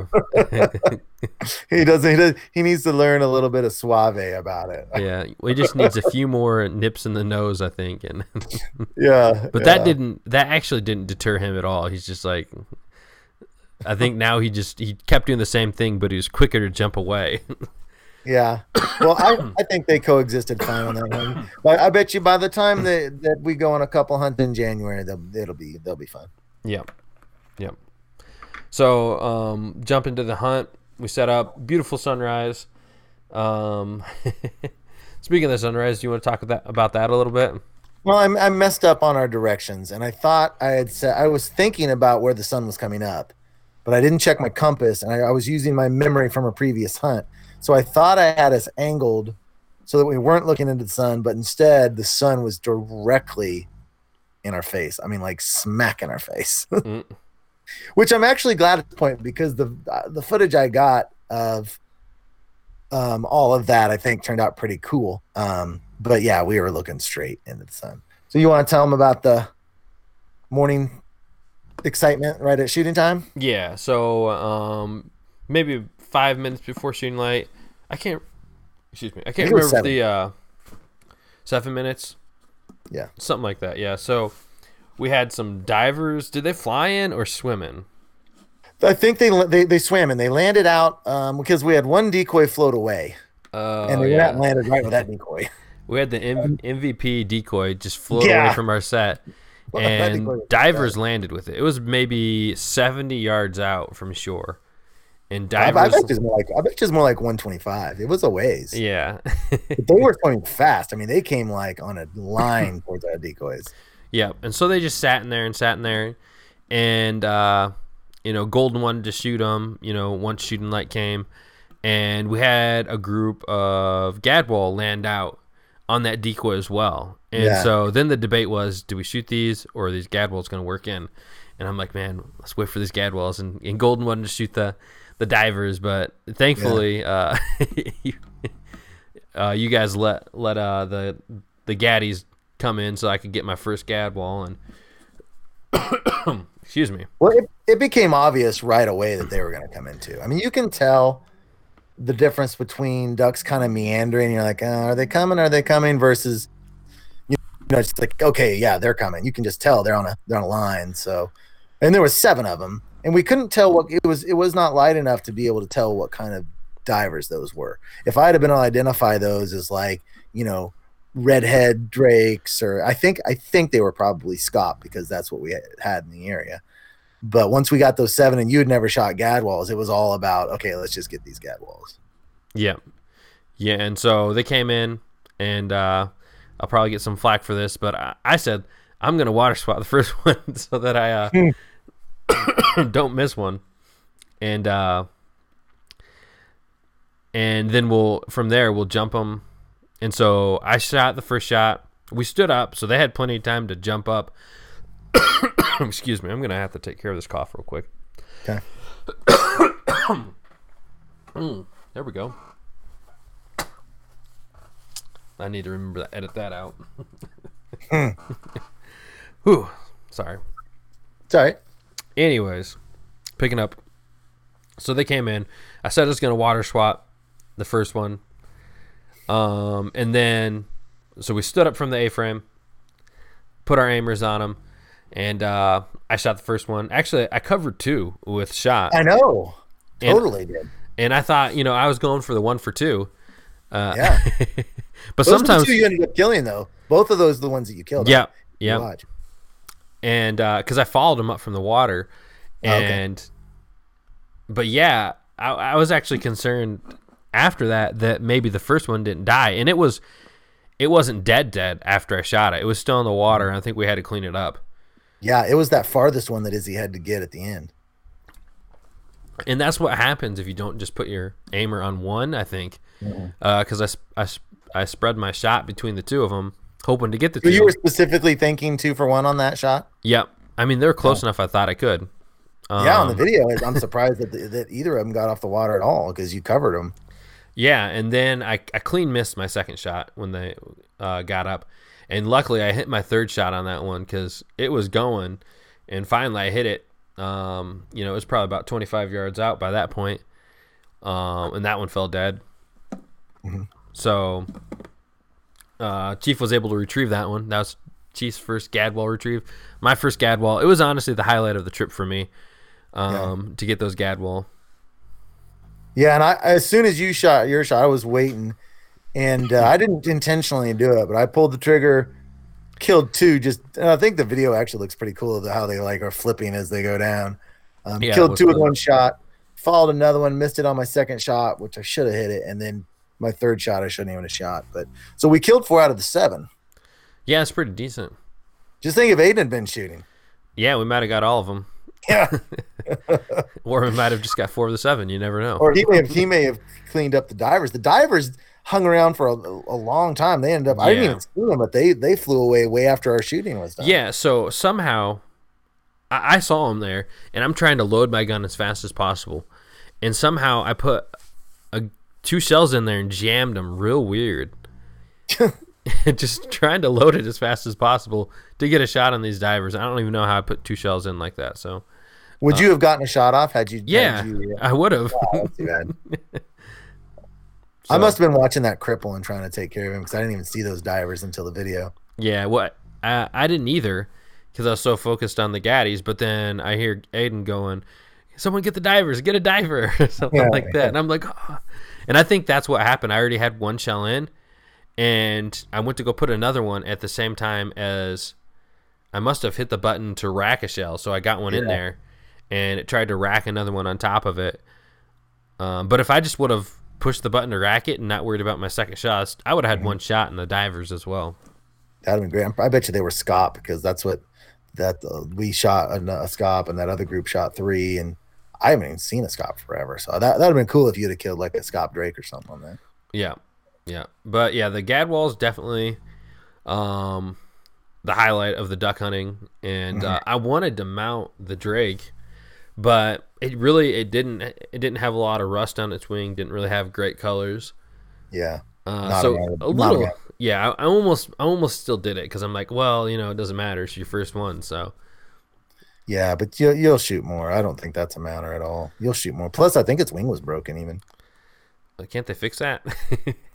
*laughs* he doesn't. He does. He needs to learn a little bit of suave about it. yeah, he just needs a few more nips in the nose, I think. And *laughs* yeah, but yeah. that didn't. That actually didn't deter him at all. He's just like, I think now he just he kept doing the same thing, but he was quicker to jump away. Yeah. Well, I, I think they coexisted fine on that one. *coughs* But I bet you by the time that, that we go on a couple hunts in January, they'll, it'll be they'll be fun. Yep. Yep. So um, jump into the hunt. We set up beautiful sunrise. Um, *laughs* speaking of the sunrise, do you want to talk about that, about that a little bit? Well, I, I messed up on our directions, and I thought I had said I was thinking about where the sun was coming up, but I didn't check my compass, and I, I was using my memory from a previous hunt. So I thought I had us angled so that we weren't looking into the sun, but instead the sun was directly in our face. I mean, like smack in our face. *laughs* mm which I'm actually glad at this point because the uh, the footage I got of um, all of that I think turned out pretty cool. Um, but yeah, we were looking straight into the sun. So you want to tell them about the morning excitement right at shooting time? Yeah. So um, maybe five minutes before shooting light. I can't. Excuse me. I can't I remember the uh, seven minutes. Yeah. Something like that. Yeah. So we had some divers. Did they fly in or swim in? I think they they, they swam in. They landed out um, because we had one decoy float away, uh, and they yeah. landed right with that decoy. We had the M- MVP decoy just float yeah. away from our set, and divers landed with it. It was maybe seventy yards out from shore, and divers. I, I bet it's more like I bet it's more like one twenty five. It was a ways. Yeah, *laughs* they were swimming fast. I mean, they came like on a line *laughs* towards our decoys. Yeah, and so they just sat in there and sat in there, and uh, you know, Golden wanted to shoot them. You know, once shooting light came, and we had a group of gadwall land out on that decoy as well. And yeah. so then the debate was, do we shoot these or are these gadwalls going to work in? And I'm like, man, let's wait for these gadwalls. And, and Golden wanted to shoot the the divers, but thankfully, yeah. uh, you, *laughs* uh, you guys let let uh, the the gaddies come in so I could get my first gadwall and *coughs* excuse me. Well, it, it became obvious right away that they were going to come into. I mean, you can tell the difference between ducks kind of meandering. You're like, uh, are they coming? Are they coming? Versus, you know, it's like, okay, yeah, they're coming. You can just tell they're on a they're on a line. So, and there was seven of them, and we couldn't tell what it was. It was not light enough to be able to tell what kind of divers those were. If I had been able to identify those as like you know redhead drakes, or I think I think they were probably scaup because that's what we had in the area. But once we got those seven, and you had never shot gadwalls, it was all about okay, let's just get these gadwalls. Yeah, yeah, and so they came in, and uh, I'll probably get some flack for this, but I, I said I'm gonna water swat the first *laughs* one so that I uh, *laughs* *coughs* don't miss one, and uh, and then we'll from there we'll jump them. And so I shot the first shot. We stood up, so they had plenty of time to jump up. *coughs* Excuse me, I'm gonna have to take care of this cough real quick. Okay. *coughs* mm, there we go. I need to remember to edit that out. *laughs* Whew. Sorry. It's all right. Anyways, picking up. So they came in. I said I was going to water swat the first one. Um, and then, so we stood up from the A frame, put our aimers on them, and uh, I shot the first one. Actually, I covered two with shot. I know. And- Totally did. And I thought, you know, I was going for the one for two. Uh, Yeah. *laughs* but Those sometimes, you ended up killing, though. Both of those are the ones that you killed. yeah, yeah. And uh, because I followed him up from the water, Oh, okay. and but yeah, I, I was actually concerned after that that maybe the first one didn't die, and it was it wasn't dead dead after I shot it. It was still in the water, and I think we had to clean it up. Yeah, it was that farthest one that Izzy had to get at the end. And that's what happens if you don't just put your aimer on one. I think mm-hmm. uh, because I I I spread my shot between the two of them, hoping to get the So two. you were specifically thinking two for one on that shot? Yep. I mean, they're close enough. I thought I could. yeah, on the Um, video, I'm *laughs* surprised that, that either of them got off the water at all because you covered them. Yeah, and then I, I clean missed my second shot when they uh, got up, and luckily I hit my third shot on that one because it was going, and finally I hit it. Um, you know, it was probably about 25 yards out by that point, um, and that one fell dead. So, uh, Chief was able to retrieve that one. That was Chief's first Gadwall retrieve. My first Gadwall. It was honestly the highlight of the trip for me um, to get those Gadwall. Yeah, and I as soon as you shot your shot, I was waiting, and uh, I didn't intentionally do it, but I pulled the trigger, killed two. Just and I think the video actually looks pretty cool of how they like are flipping as they go down. Um, Yeah, killed two with one shot, followed another one, missed it on my second shot, which I should have hit it, and then my third shot I shouldn't even have shot. But so we killed four out of the seven. Yeah, it's pretty decent. Just think if Aiden had been shooting. Yeah, we might have got all of them. Yeah. *laughs* or we might have just got four of the seven. You never know. or he may have he may have cleaned up the divers. The divers hung around for a, a long time. They ended up. I didn't even see them, but they they flew away way after our shooting was done. yeah, so somehow I, I saw him there, and I'm trying to load my gun as fast as possible, and somehow I put two shells in there and jammed them real weird. *laughs* just trying to load it as fast as possible to get a shot on these divers. I don't even know how I put two shells in like that. So Would uh, you have gotten a shot off had you? had yeah, you- uh, I would have. Oh, bad. *laughs* I must have been watching that cripple and trying to take care of him because I didn't even see those divers until the video. Yeah, what I, I didn't either because I was so focused on the gaddies. But then I hear Aiden going, "Someone get the divers, get a diver," *laughs* or something Yeah, like that. And I'm like, oh. And I think that's what happened. I already had one shell in, and I went to go put another one at the same time as I must have hit the button to rack a shell. So I got one in there, and it tried to rack another one on top of it. Um, but if I just would have pushed the button to rack it and not worried about my second shots, I would have had Mhm. one shot in the divers as well. That'd been great. I bet you they were scaup because that's what that uh, we shot a, a scaup and that other group shot three and I haven't even seen a scaup forever. So that that'd have been cool if you'd have killed like a scaup drake or something on that. Yeah, yeah, but yeah, the Gadwall is definitely um, the highlight of the duck hunting, and uh, I wanted to mount the Drake, but it really it didn't it didn't have a lot of rust on its wing, didn't really have great colors. Yeah. Uh, so a not little, around. yeah. I, I almost, I almost still did it because I'm like, well, you know, it doesn't matter. It's your first one, so Yeah, but you'll you'll shoot more. I don't think that's a matter at all. You'll shoot more. Plus, I think its wing was broken. Even uh, can't they fix that?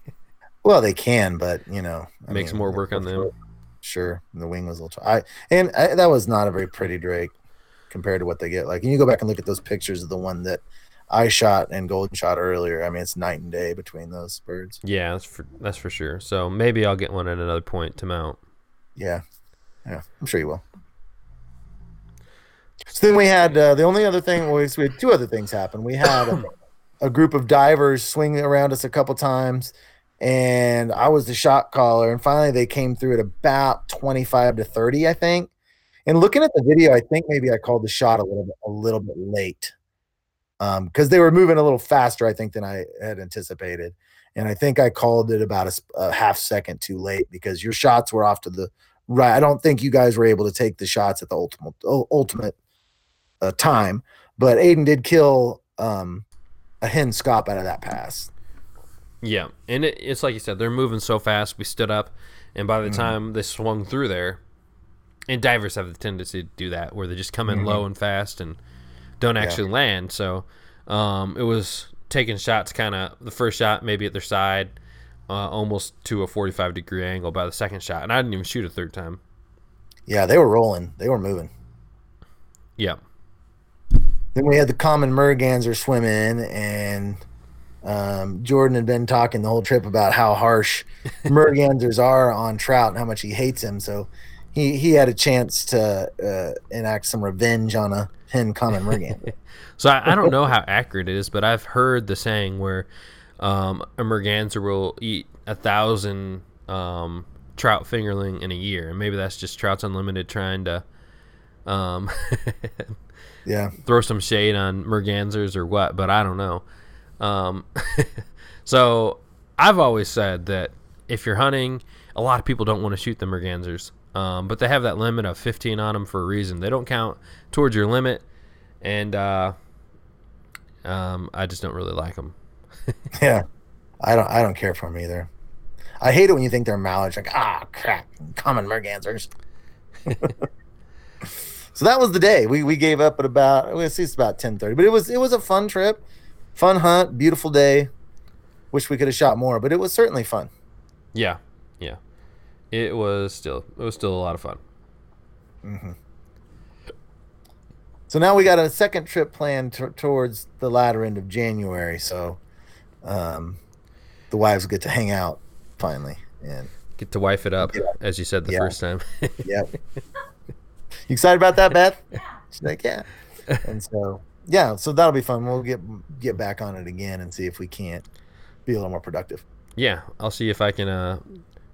*laughs* well, they can, but you know, I Makes mean, more work on them. Sure, the wing was a little. I and I, that was not a very pretty Drake compared to what they get. Like, and you go back and look at those pictures of the one that I shot and Golden shot earlier. I mean, it's night and day between those birds. Yeah, that's for that's for sure. So maybe I'll get one at another point to mount. Yeah, yeah, I'm sure you will. So then we had uh, the only other thing was we had two other things happen. We had a, a group of divers swing around us a couple times, and I was the shot caller. And finally, they came through at about 25 to 30, I think. And looking at the video, I think maybe I called the shot a little bit a little bit late because um, they were moving a little faster, I think, than I had anticipated. And I think I called it about a, a half second too late because your shots were off to the right. I don't think you guys were able to take the shots at the ultimate ultimate uh, time, but Aiden did kill um, a hen scaup out of that pass. Yeah, and it, it's like you said, they're moving so fast. We stood up, and by the mm-hmm. time they swung through there, and divers have the tendency to do that, where they just come in mm-hmm. low and fast and don't actually yeah. land. So um, it was taking shots, kind of the first shot maybe at their side, uh, almost to a forty-five degree angle by the second shot, and I didn't even shoot a third time. Yeah, they were rolling. They were moving. Yeah. Then we had the common merganser swim in, and um, Jordan had been talking the whole trip about how harsh *laughs* mergansers are on trout and how much he hates them. So he he had a chance to uh, enact some revenge on a hen common merganser. *laughs* so I, I, don't know how accurate it is, but I've heard the saying where um, a merganser will eat a thousand um, trout fingerling in a year, and maybe that's just Trouts Unlimited trying to um, *laughs* yeah, throw some shade on mergansers or what, but I don't know. Um, *laughs* so I've always said that if you're hunting, a lot of people don't want to shoot the mergansers, um, but they have that limit of 15 on them for a reason. They don't count towards your limit, and uh, um, I just don't really like them. *laughs* yeah, I don't. I don't care for them either. I hate it when you think they're mallards. Like ah, crap, common mergansers. *laughs* so that was the day. We, we gave up at about let's see it's about 10:30 but it was it was a fun trip fun hunt beautiful day. Wish we could have shot more but it was certainly fun. Yeah yeah. It was still it was still a lot of fun. Mm-hmm. so now we got a second trip planned t- towards the latter end of january so um, the wives get to hang out finally and get to wife it up as you said the yeah. first time. *laughs* Yep you excited about that, Beth? *laughs* She's like, yeah. And so, yeah, so that'll be fun. We'll get get back on it again and see if we can't be a little more productive. Yeah, I'll see if I can uh,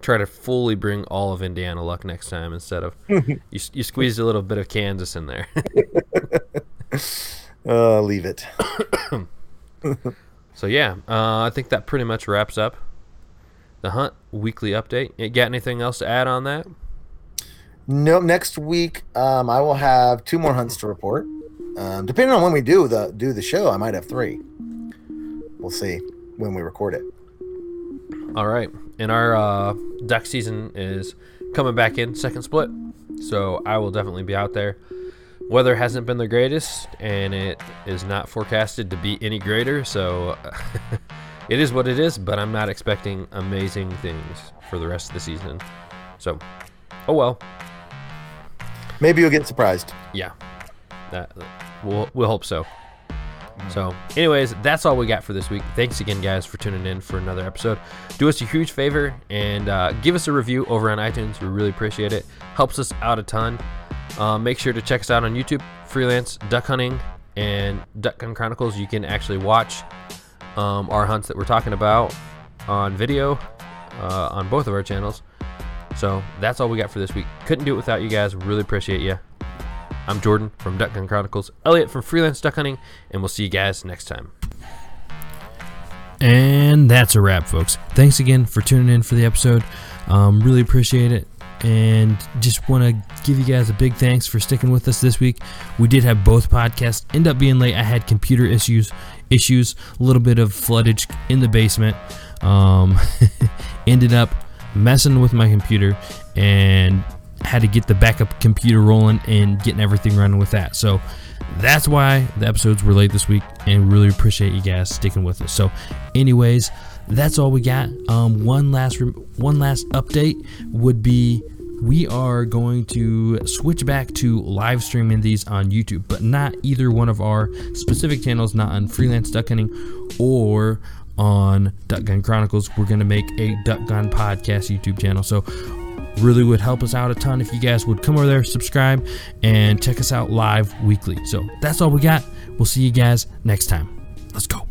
try to fully bring all of Indiana luck next time instead of *laughs* you, you squeezed a little bit of Kansas in there. *laughs* uh, leave it. *coughs* so yeah, uh, I think that pretty much wraps up the hunt weekly update. You got anything else to add on that? No, next week um, I will have two more hunts to report. Um, depending on when we do the do the show, I might have three. We'll see when we record it. All right, and our uh, duck season is coming back in second split, so I will definitely be out there. Weather hasn't been the greatest, and it is not forecasted to be any greater. So *laughs* it is what it is. But I'm not expecting amazing things for the rest of the season. So, oh well. Maybe you'll get surprised. Yeah, that we'll we'll hope so. So, anyways, that's all we got for this week. Thanks again, guys, for tuning in for another episode. Do us a huge favor and uh, give us a review over on iTunes. We really appreciate it. Helps us out a ton. Uh, make sure to check us out on YouTube, Freelance Duck Hunting and Duck Gun Chronicles. You can actually watch um, our hunts that we're talking about on video uh, on both of our channels. So that's all we got for this week. Couldn't do it without you guys. Really appreciate you. I'm Jordan from Duck Gun Chronicles, Elliot from Freelance Duck Hunting, and we'll see you guys next time. And that's a wrap, folks. Thanks again for tuning in for the episode. Um, really appreciate it. And just want to give you guys a big thanks for sticking with us this week. We did have both podcasts end up being late. I had computer issues, issues, a little bit of floodage in the basement. Um, *laughs* ended up messing with my computer and had to get the backup computer rolling and getting everything running with that. So that's why the episodes were late this week and really appreciate you guys sticking with us. So anyways, that's all we got. Um, one last one last update would be we are going to switch back to live streaming these on YouTube, but not either one of our specific channels, not on Freelance Duck Hunting or on Duck Gun Chronicles. We're going to make a Duck Gun Podcast YouTube channel. So, really would help us out a ton if you guys would come over there, subscribe, and check us out live weekly. So, that's all we got. We'll see you guys next time. Let's go.